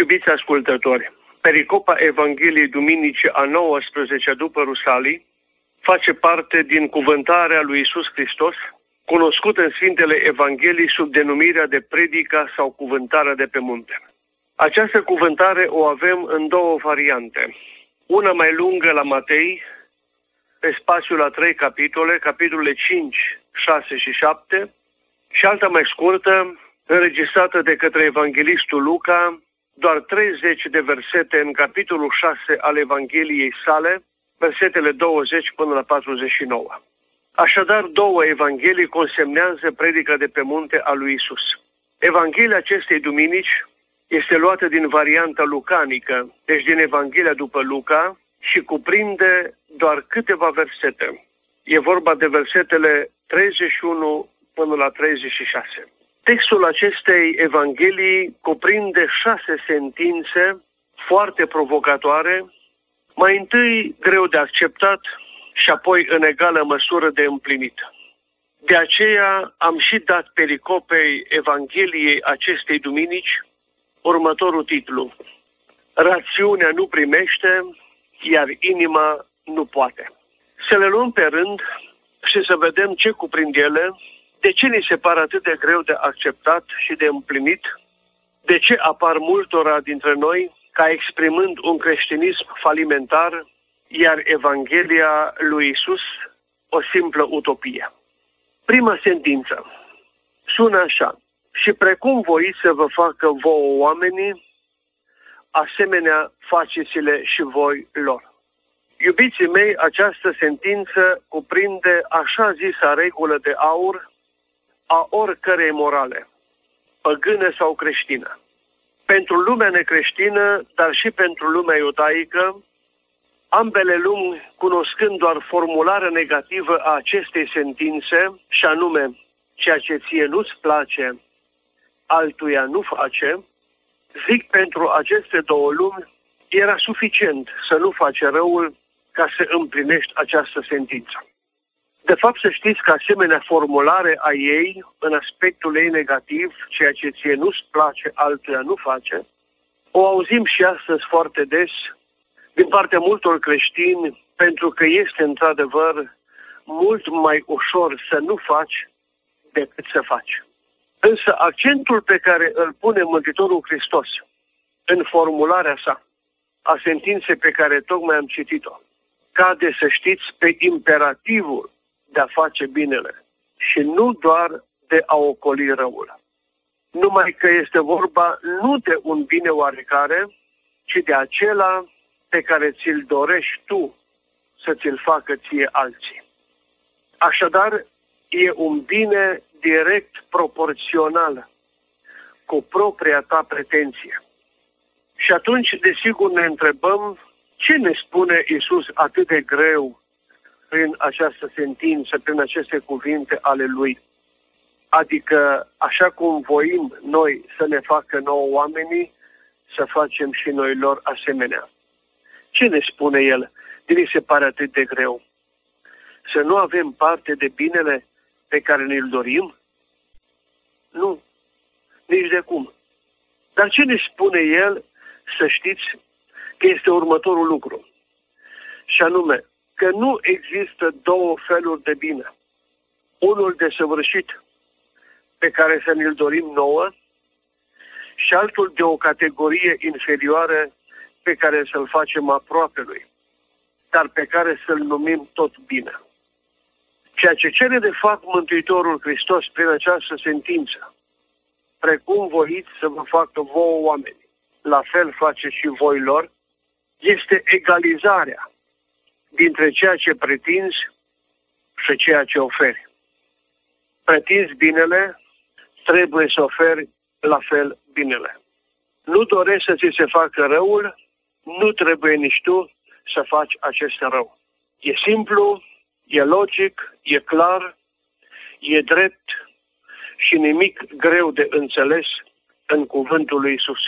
Iubiți ascultători, pericopa Evangheliei Duminice a 19 după Rusalii face parte din cuvântarea lui Isus Hristos, cunoscută în Sfintele Evanghelii sub denumirea de predica sau cuvântarea de pe munte. Această cuvântare o avem în două variante. Una mai lungă la Matei, pe spațiul la trei capitole, capitolele 5, 6 și 7, și alta mai scurtă, înregistrată de către evanghelistul Luca, doar 30 de versete în capitolul 6 al Evangheliei sale, versetele 20 până la 49. Așadar, două evanghelii consemnează predica de pe munte a lui Isus. Evanghelia acestei duminici este luată din varianta lucanică, deci din Evanghelia după Luca, și cuprinde doar câteva versete. E vorba de versetele 31 până la 36. Textul acestei Evanghelii cuprinde șase sentințe foarte provocatoare, mai întâi greu de acceptat și apoi în egală măsură de împlinit. De aceea am și dat pericopei Evangheliei acestei duminici următorul titlu. Rațiunea nu primește, iar inima nu poate. Să le luăm pe rând și să vedem ce cuprind ele, de ce ni se pare atât de greu de acceptat și de împlinit, de ce apar multora dintre noi ca exprimând un creștinism falimentar, iar Evanghelia lui Isus o simplă utopie. Prima sentință sună așa. Și precum voi să vă facă vouă oamenii, asemenea faceți-le și voi lor. Iubiții mei, această sentință cuprinde așa zisa regulă de aur a oricărei morale, păgână sau creștină. Pentru lumea necreștină, dar și pentru lumea iudaică, ambele lumi, cunoscând doar formularea negativă a acestei sentințe, și anume, ceea ce ție nu-ți place, altuia nu face, zic pentru aceste două lumi, era suficient să nu faci răul ca să împlinești această sentință. De fapt, să știți că asemenea formulare a ei, în aspectul ei negativ, ceea ce ție nu-ți place, altuia nu face, o auzim și astăzi foarte des din partea multor creștini, pentru că este într-adevăr mult mai ușor să nu faci decât să faci. Însă accentul pe care îl pune Mântuitorul Hristos în formularea sa a sentinței pe care tocmai am citit-o, cade, să știți, pe imperativul de a face binele și nu doar de a ocoli răul. Numai că este vorba nu de un bine oarecare, ci de acela pe care ți-l dorești tu să ți-l facă ție alții. Așadar, e un bine direct proporțional cu propria ta pretenție. Și atunci, desigur, ne întrebăm ce ne spune Isus atât de greu prin această sentință, prin aceste cuvinte ale Lui. Adică, așa cum voim noi să ne facă nouă oamenii, să facem și noi lor asemenea. Ce ne spune El? De se pare atât de greu? Să nu avem parte de binele pe care ne-l dorim? Nu, nici de cum. Dar ce ne spune el, să știți, că este următorul lucru. Și anume, că nu există două feluri de bine. Unul de săvârșit, pe care să ne-l dorim nouă, și altul de o categorie inferioară pe care să-l facem aproape lui, dar pe care să-l numim tot bine. Ceea ce cere de fapt Mântuitorul Hristos prin această sentință, precum voiți să vă facă vouă oameni, la fel face și voi lor, este egalizarea dintre ceea ce pretinzi și ceea ce oferi. Pretinzi binele, trebuie să oferi la fel binele. Nu dorești să ți se facă răul, nu trebuie nici tu să faci acest rău. E simplu, E logic, e clar, e drept și nimic greu de înțeles în cuvântul lui Isus.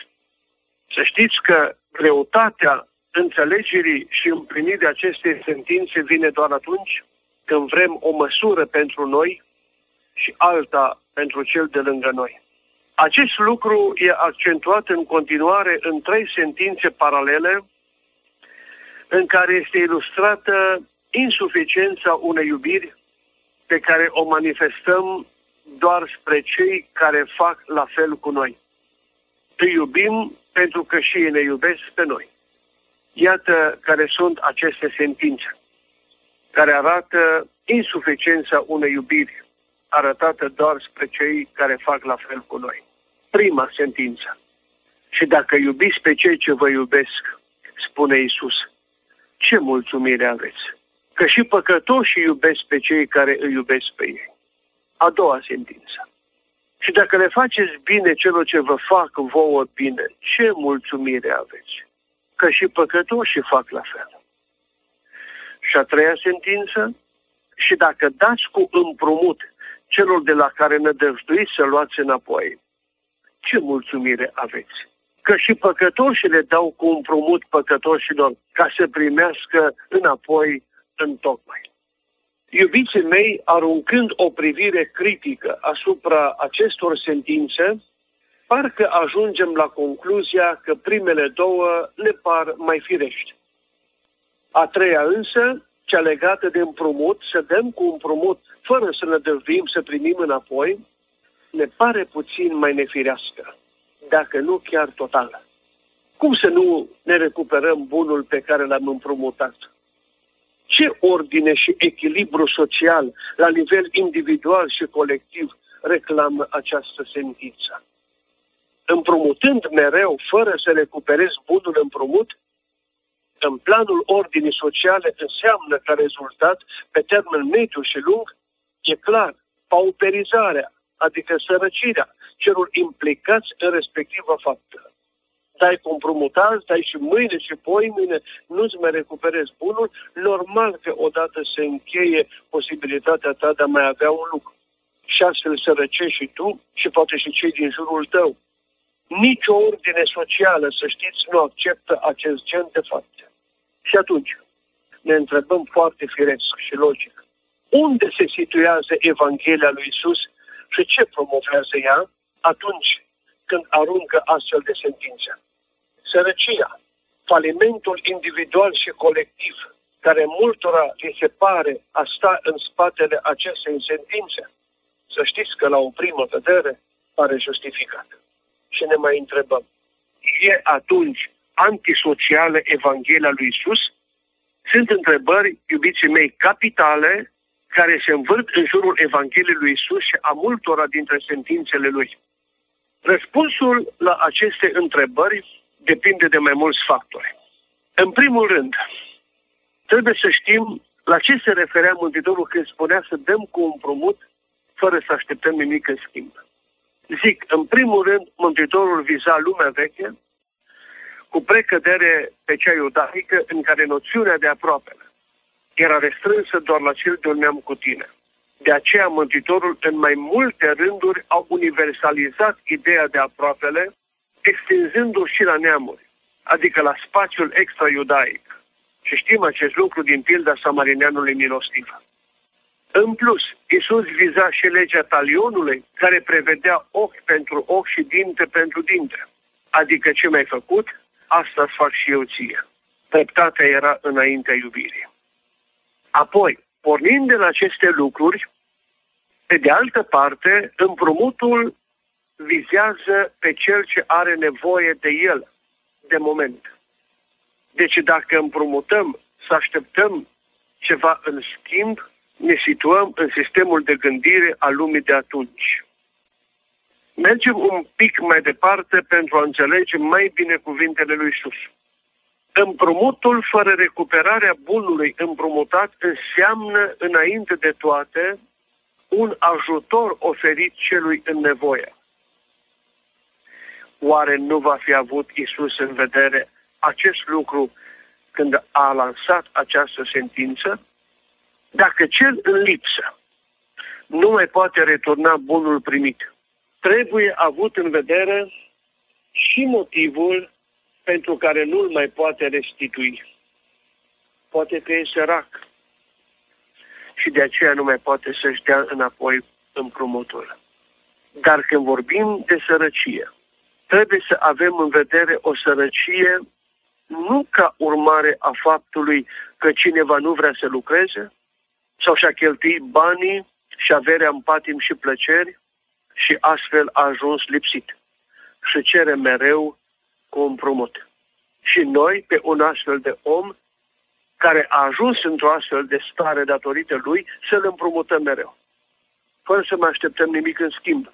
Să știți că greutatea înțelegerii și împlinirii acestei sentințe vine doar atunci când vrem o măsură pentru noi și alta pentru cel de lângă noi. Acest lucru e accentuat în continuare în trei sentințe paralele în care este ilustrată insuficiența unei iubiri pe care o manifestăm doar spre cei care fac la fel cu noi. Îi iubim pentru că și ei ne iubesc pe noi. Iată care sunt aceste sentințe, care arată insuficiența unei iubiri, arătată doar spre cei care fac la fel cu noi. Prima sentință. Și dacă iubiți pe cei ce vă iubesc, spune Isus, ce mulțumire aveți! Că și păcătoșii iubesc pe cei care îi iubesc pe ei. A doua sentință. Și dacă le faceți bine celor ce vă fac vouă bine, ce mulțumire aveți! Că și păcătoșii fac la fel. Și a treia sentință, și dacă dați cu împrumut celor de la care ne dăjduiți să luați înapoi, ce mulțumire aveți? Că și păcătoșii le dau cu împrumut păcătoșilor ca să primească înapoi în tocmai. Iubiții mei, aruncând o privire critică asupra acestor sentințe, parcă ajungem la concluzia că primele două ne par mai firești. A treia însă, cea legată de împrumut, să dăm cu împrumut fără să ne dăvim să primim înapoi, ne pare puțin mai nefirească, dacă nu chiar total. Cum să nu ne recuperăm bunul pe care l-am împrumutat? Ce ordine și echilibru social la nivel individual și colectiv reclamă această sentință? Împrumutând mereu, fără să recuperezi bunul împrumut, în planul ordinii sociale înseamnă ca rezultat, pe termen mediu și lung, e clar, pauperizarea, adică sărăcirea celor implicați în respectiva faptă. Dai compromutat, dai și mâine și poi mâine, nu-ți mai recuperezi bunul, normal că odată se încheie posibilitatea ta de a mai avea un lucru. Și astfel sărăcești și tu și poate și cei din jurul tău. Nici o ordine socială, să știți, nu acceptă acest gen de fapte. Și atunci ne întrebăm foarte firesc și logic. Unde se situează Evanghelia lui Isus și ce promovează ea atunci când aruncă astfel de sentințe? Sărăcia, falimentul individual și colectiv, care multora li se pare a sta în spatele acestei sentințe, să știți că la o primă vedere pare justificat. Și ne mai întrebăm, e atunci antisocială Evanghelia lui Isus? Sunt întrebări, iubiții mei, capitale care se învârt în jurul Evangheliei lui Isus și a multora dintre sentințele lui. Răspunsul la aceste întrebări depinde de mai mulți factori. În primul rând, trebuie să știm la ce se referea Mântuitorul când spunea să dăm cu împrumut fără să așteptăm nimic în schimb. Zic, în primul rând, Mântuitorul viza lumea veche cu precădere pe cea iudaică în care noțiunea de aproape era restrânsă doar la cel de un neam cu tine. De aceea Mântuitorul în mai multe rânduri au universalizat ideea de aproapele, extinzându-o și la neamuri, adică la spațiul extra-iudaic. Și știm acest lucru din pilda samarineanului milostiv. În plus, Isus viza și legea talionului, care prevedea ochi pentru ochi și dinte pentru dinte. Adică ce mai făcut, asta fac și eu ție. Dreptatea era înaintea iubirii. Apoi, pornind de la aceste lucruri, pe de altă parte, împrumutul vizează pe cel ce are nevoie de el, de moment. Deci dacă împrumutăm să așteptăm ceva în schimb, ne situăm în sistemul de gândire al lumii de atunci. Mergem un pic mai departe pentru a înțelege mai bine cuvintele lui Isus. Împrumutul fără recuperarea bunului împrumutat înseamnă, înainte de toate, un ajutor oferit celui în nevoie. Oare nu va fi avut Isus în vedere acest lucru când a lansat această sentință? Dacă cel în lipsă nu mai poate returna bunul primit, trebuie avut în vedere și motivul pentru care nu-l mai poate restitui. Poate că e sărac și de aceea nu mai poate să-și dea înapoi împrumutul. Dar când vorbim de sărăcie, trebuie să avem în vedere o sărăcie nu ca urmare a faptului că cineva nu vrea să lucreze sau și-a cheltuit banii și averea în patim și plăceri și astfel a ajuns lipsit și cere mereu cu împrumut. Și noi, pe un astfel de om, care a ajuns într-o astfel de stare datorită lui, să-l împrumutăm mereu. Fără să mai așteptăm nimic în schimb.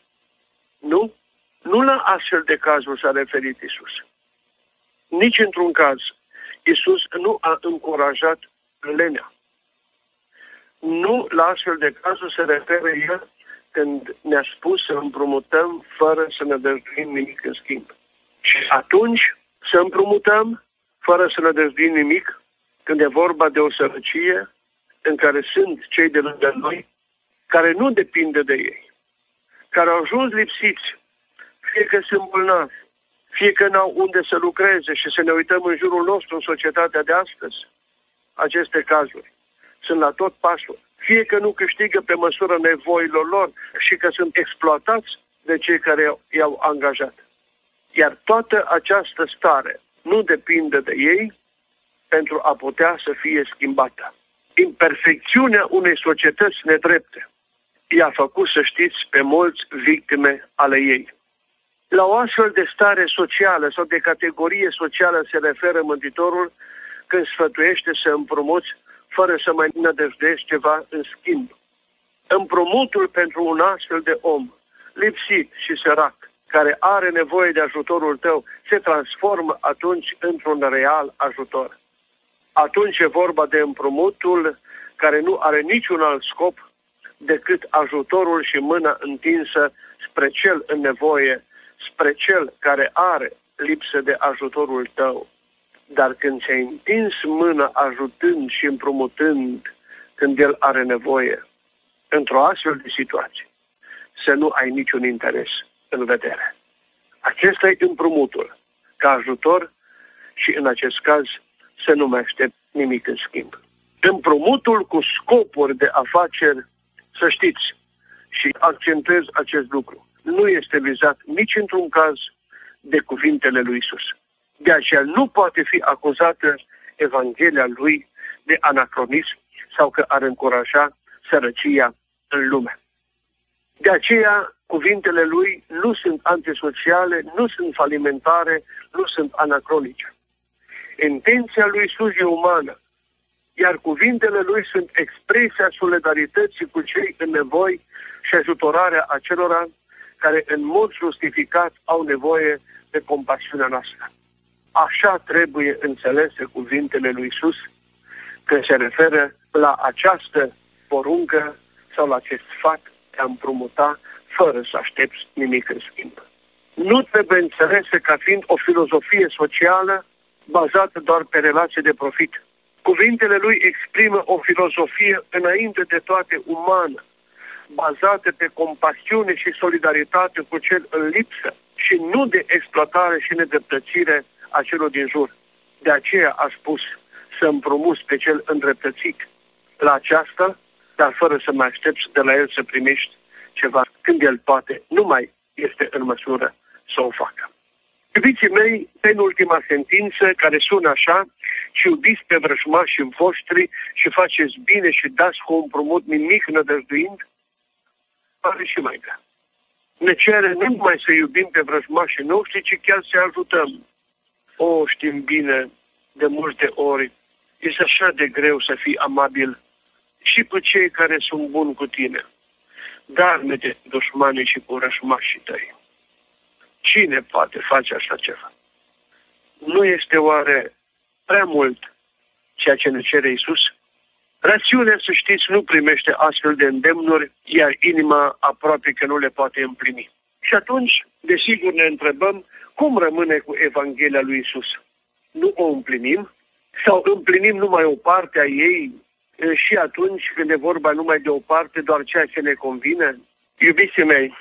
Nu? Nu la astfel de cazuri s-a referit Isus. Nici într-un caz. Isus nu a încurajat lenea. Nu la astfel de cazuri se referă El când ne-a spus să împrumutăm fără să ne dăjduim nimic în schimb. Și atunci să împrumutăm fără să ne dăjduim nimic când e vorba de o sărăcie în care sunt cei de lângă noi care nu depinde de ei, care au ajuns lipsiți, fie că sunt bolnavi, fie că n-au unde să lucreze și să ne uităm în jurul nostru, în societatea de astăzi, aceste cazuri sunt la tot pasul. Fie că nu câștigă pe măsură nevoilor lor și că sunt exploatați de cei care i-au angajat. Iar toată această stare nu depinde de ei pentru a putea să fie schimbată. Imperfecțiunea unei societăți nedrepte i-a făcut, să știți, pe mulți victime ale ei. La o astfel de stare socială sau de categorie socială se referă Mântuitorul când sfătuiește să împrumuți fără să mai nădăjduiești ceva în schimb. Împrumutul pentru un astfel de om, lipsit și sărac, care are nevoie de ajutorul tău, se transformă atunci într-un real ajutor. Atunci e vorba de împrumutul care nu are niciun alt scop decât ajutorul și mâna întinsă spre cel în nevoie, spre cel care are lipsă de ajutorul tău. Dar când ți-ai întins mâna ajutând și împrumutând când el are nevoie, într-o astfel de situație, să nu ai niciun interes în vedere. Acesta e împrumutul, ca ajutor și în acest caz să nu mai aștept nimic în schimb. Împrumutul cu scopuri de afaceri, să știți, și accentuez acest lucru, nu este vizat nici într-un caz de cuvintele lui Isus. De aceea nu poate fi acuzată Evanghelia lui de anacronism sau că ar încuraja sărăcia în lume. De aceea, cuvintele lui nu sunt antisociale, nu sunt falimentare, nu sunt anacronice. Intenția lui Isus e umană, iar cuvintele lui sunt expresia solidarității cu cei în nevoi și ajutorarea acelora care în mod justificat au nevoie de compasiunea noastră. Așa trebuie înțelese cuvintele lui Isus când se referă la această poruncă sau la acest sfat de a împrumuta fără să aștepți nimic în schimb. Nu trebuie înțelese ca fiind o filozofie socială bazată doar pe relații de profit. Cuvintele lui exprimă o filozofie înainte de toate umană, bazată pe compasiune și solidaritate cu cel în lipsă și nu de exploatare și nedreptățire a celor din jur. De aceea a spus să împrumuți pe cel îndreptățit la aceasta, dar fără să mai aștepți de la el să primești ceva când el poate, nu mai este în măsură să o facă. Iubiții mei, penultima sentință care sună așa, și iubiți pe vrăjmașii voștri și faceți bine și dați cu un promut nimic nădăjduind, pare și mai grea. Ne cere nu numai să iubim pe vrăjmașii noștri, ci chiar să ajutăm. O, știm bine, de multe ori, este așa de greu să fii amabil și cu cei care sunt buni cu tine. Dar de dușmanii și cu rășmașii tăi. Cine poate face așa ceva? Nu este oare prea mult ceea ce ne cere Isus? Rațiunea, să știți, nu primește astfel de îndemnuri, iar inima aproape că nu le poate împlini. Și atunci, desigur, ne întrebăm cum rămâne cu Evanghelia lui Isus. Nu o împlinim? Sau împlinim numai o parte a ei și atunci când e vorba numai de o parte, doar ceea ce ne convine? Iubiții mei,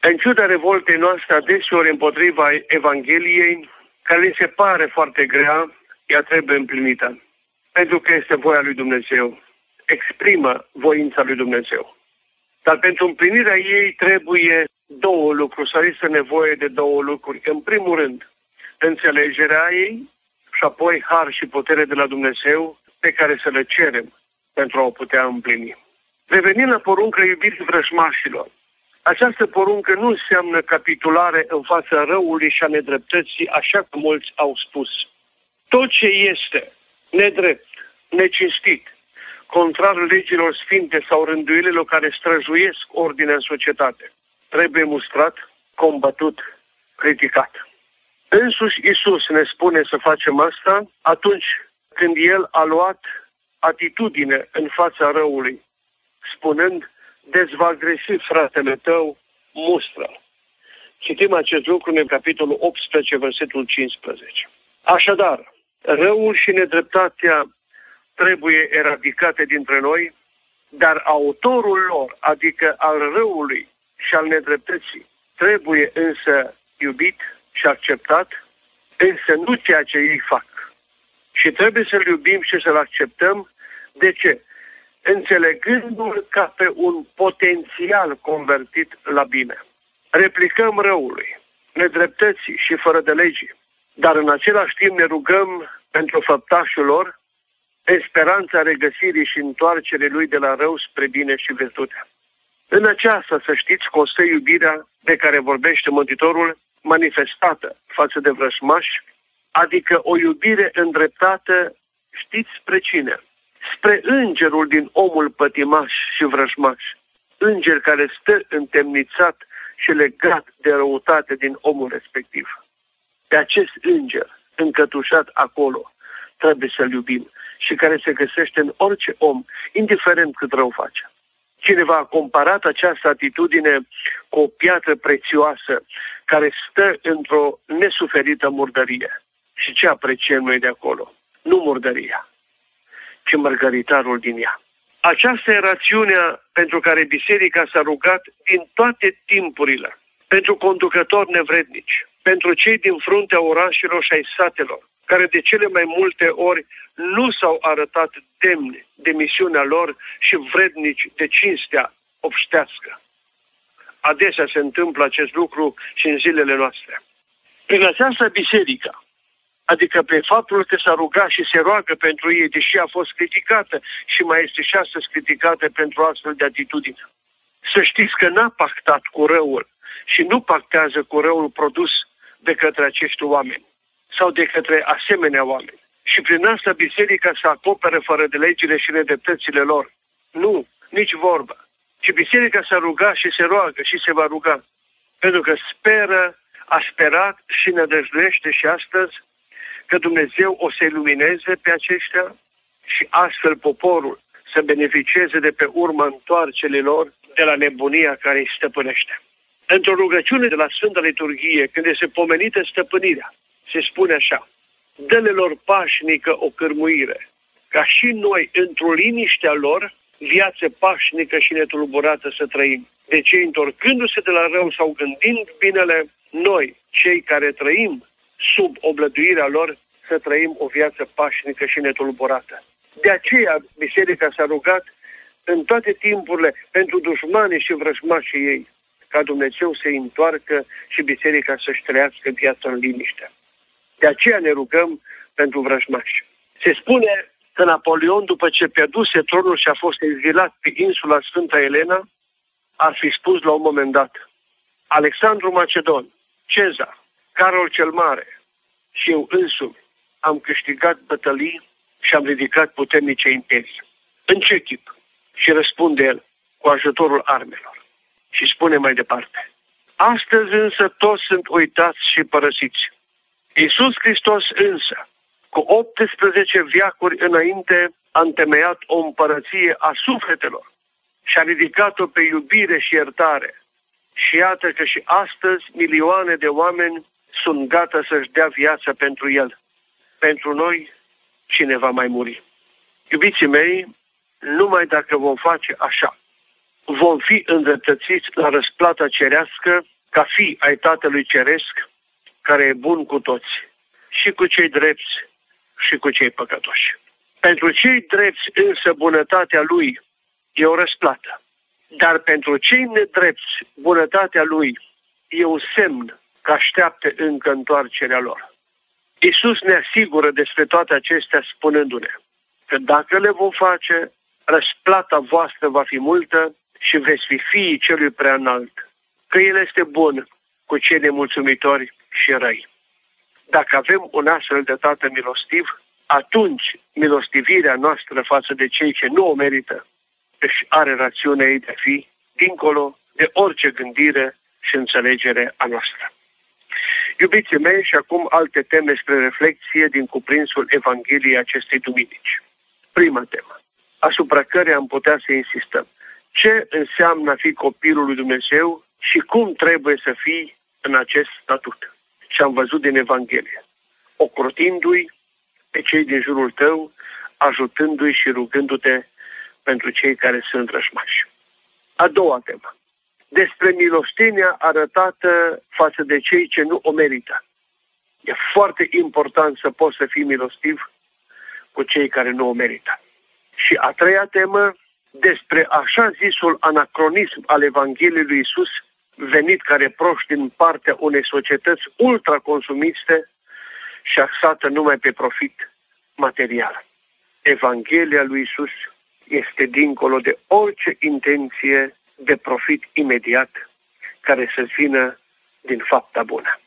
în ciuda revoltei noastre adeseori împotriva Evangheliei, care li se pare foarte grea, ea trebuie împlinită. Pentru că este voia lui Dumnezeu. Exprimă voința lui Dumnezeu. Dar pentru împlinirea ei trebuie două lucruri, sau este nevoie de două lucruri. În primul rând, înțelegerea ei și apoi har și putere de la Dumnezeu pe care să le cerem pentru a o putea împlini. Revenind la porunca iubirii vrăjmașilor, această poruncă nu înseamnă capitulare în fața răului și a nedreptății, așa cum mulți au spus. Tot ce este nedrept, necinstit, contrar legilor sfinte sau rânduielilor care străjuiesc ordinea în societate, trebuie mustrat, combătut, criticat. Însuși Isus ne spune să facem asta atunci când El a luat atitudine în fața răului, spunând, deci va greși fratele tău, mustră Citim acest lucru în capitolul 18, versetul 15. Așadar, răul și nedreptatea trebuie eradicate dintre noi, dar autorul lor, adică al răului și al nedreptății, trebuie însă iubit și acceptat, însă nu ceea ce ei fac. Și trebuie să-l iubim și să-l acceptăm. De ce? Înțelegându-l ca pe un potențial convertit la bine. Replicăm răului, nedreptății și fără de legii, dar în același timp ne rugăm pentru făptașul lor, în speranța regăsirii și întoarcerii lui de la rău spre bine și virtute. În aceasta, să știți, constă iubirea de care vorbește Mântuitorul, manifestată față de vrășmași, adică o iubire îndreptată, știți spre cine? Spre îngerul din omul pătimaș și vrăjmaș, înger care stă întemnițat și legat de răutate din omul respectiv. Pe acest înger, încătușat acolo, trebuie să-l iubim și care se găsește în orice om, indiferent cât rău face. Cineva a comparat această atitudine cu o piatră prețioasă care stă într-o nesuferită murdărie. Și ce apreciem noi de acolo? Nu murdăria, ci mărgăritarul din ea. Aceasta e rațiunea pentru care biserica s-a rugat din toate timpurile, pentru conducători nevrednici, pentru cei din fruntea orașelor și ai satelor, care de cele mai multe ori nu s-au arătat demni de misiunea lor și vrednici de cinstea obștească. Adesea se întâmplă acest lucru și în zilele noastre. Prin această biserică, adică pe faptul că s-a rugat și se roagă pentru ei, deși a fost criticată și mai este și astăzi criticată pentru astfel de atitudine. Să știți că n-a pactat cu răul și nu pactează cu răul produs de către acești oameni sau de către asemenea oameni. Și prin asta biserica să acopere fără de legile și nedreptățile lor. Nu, nici vorbă. Ci biserica s-a rugat și se roagă și se va ruga. Pentru că speră, a sperat și ne dăjduiește și astăzi că Dumnezeu o să ilumineze pe aceștia și astfel poporul să beneficieze de pe urma întoarcelilor de la nebunia care îi stăpânește. Într-o rugăciune de la Sfânta Liturghie, când este pomenită stăpânirea, se spune așa, dă lor pașnică o cărmuire, ca și noi, într-o liniștea lor, viață pașnică și netulburată să trăim. De ce întorcându-se de la rău sau gândind binele, noi, cei care trăim sub oblăduirea lor, să trăim o viață pașnică și netulburată. De aceea biserica s-a rugat în toate timpurile pentru dușmanii și vrăjmașii ei, ca Dumnezeu să-i întoarcă și biserica să-și trăiască viața în liniște. De aceea ne rugăm pentru vrăjmași. Se spune că Napoleon, după ce pierduse tronul și a fost exilat pe insula Sfânta Elena, ar fi spus la un moment dat, Alexandru Macedon, Cezar, Carol cel Mare și eu însumi am câștigat bătălii și am ridicat puternice imperii. În ce chip? Și răspunde el cu ajutorul armelor. Și spune mai departe. Astăzi însă toți sunt uitați și părăsiți. Iisus Hristos însă, cu 18 viacuri înainte, a întemeiat o împărăție a sufletelor și a ridicat-o pe iubire și iertare. Și iată că și astăzi milioane de oameni sunt gata să-și dea viața pentru El. Pentru noi, cine va mai muri? Iubiții mei, numai dacă vom face așa, vom fi îndreptățiți la răsplata cerească ca fi ai Tatălui Ceresc, care e bun cu toți, și cu cei drepți și cu cei păcătoși. Pentru cei drepți însă bunătatea lui e o răsplată. Dar pentru cei nedrepți, bunătatea Lui e un semn că așteaptă încă întoarcerea lor. Iisus ne asigură despre toate acestea spunându-ne că dacă le vom face, răsplata voastră va fi multă și veți fi fiii celui prea înalt, că El este bun cu cei nemulțumitori și răi. Dacă avem un astfel de tată milostiv, atunci milostivirea noastră față de cei ce nu o merită își are rațiunea ei de a fi dincolo de orice gândire și înțelegere a noastră. Iubiții mei, și acum alte teme spre reflexie din cuprinsul Evangheliei acestei duminici. Prima temă, asupra care am putea să insistăm. Ce înseamnă a fi copilul lui Dumnezeu și cum trebuie să fii în acest statut? Și am văzut din Evanghelie. Ocrotindu-i pe cei din jurul tău, ajutându-i și rugându-te pentru cei care sunt rășmași. A doua temă. Despre milostenia arătată față de cei ce nu o merită. E foarte important să poți să fii milostiv cu cei care nu o merită. Și a treia temă, despre așa zisul anacronism al Evangheliei lui Isus, venit ca reproș din partea unei societăți ultraconsumiste și axată numai pe profit material. Evanghelia lui Isus este dincolo de orice intenție de profit imediat care să vină din fapta bună.